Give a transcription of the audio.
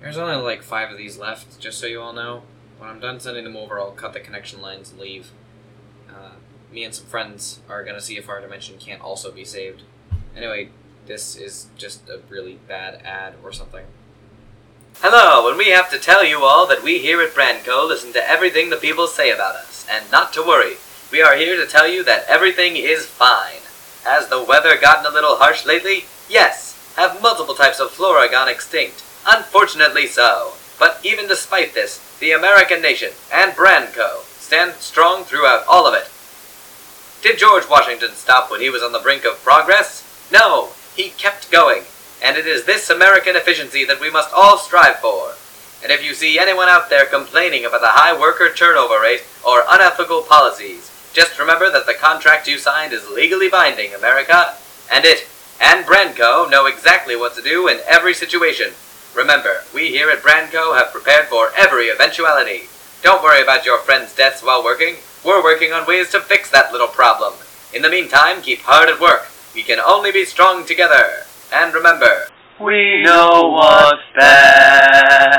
There's only like five of these left, just so you all know. When I'm done sending them over, I'll cut the connection lines and leave. Uh, me and some friends are gonna see if our dimension can't also be saved. Anyway, this is just a really bad ad or something. Hello, and we have to tell you all that we here at Brandco listen to everything the people say about us, and not to worry. We are here to tell you that everything is fine. Has the weather gotten a little harsh lately? Yes. Have multiple types of flora gone extinct? Unfortunately so. But even despite this, the American nation and Brandco stand strong throughout all of it. Did George Washington stop when he was on the brink of progress? No, he kept going. And it is this American efficiency that we must all strive for. And if you see anyone out there complaining about the high worker turnover rate or unethical policies, just remember that the contract you signed is legally binding, America, and it and Brandco know exactly what to do in every situation. Remember, we here at Brandco have prepared for every eventuality. Don't worry about your friends' deaths while working. We're working on ways to fix that little problem. In the meantime, keep hard at work. We can only be strong together. And remember, We know what's best.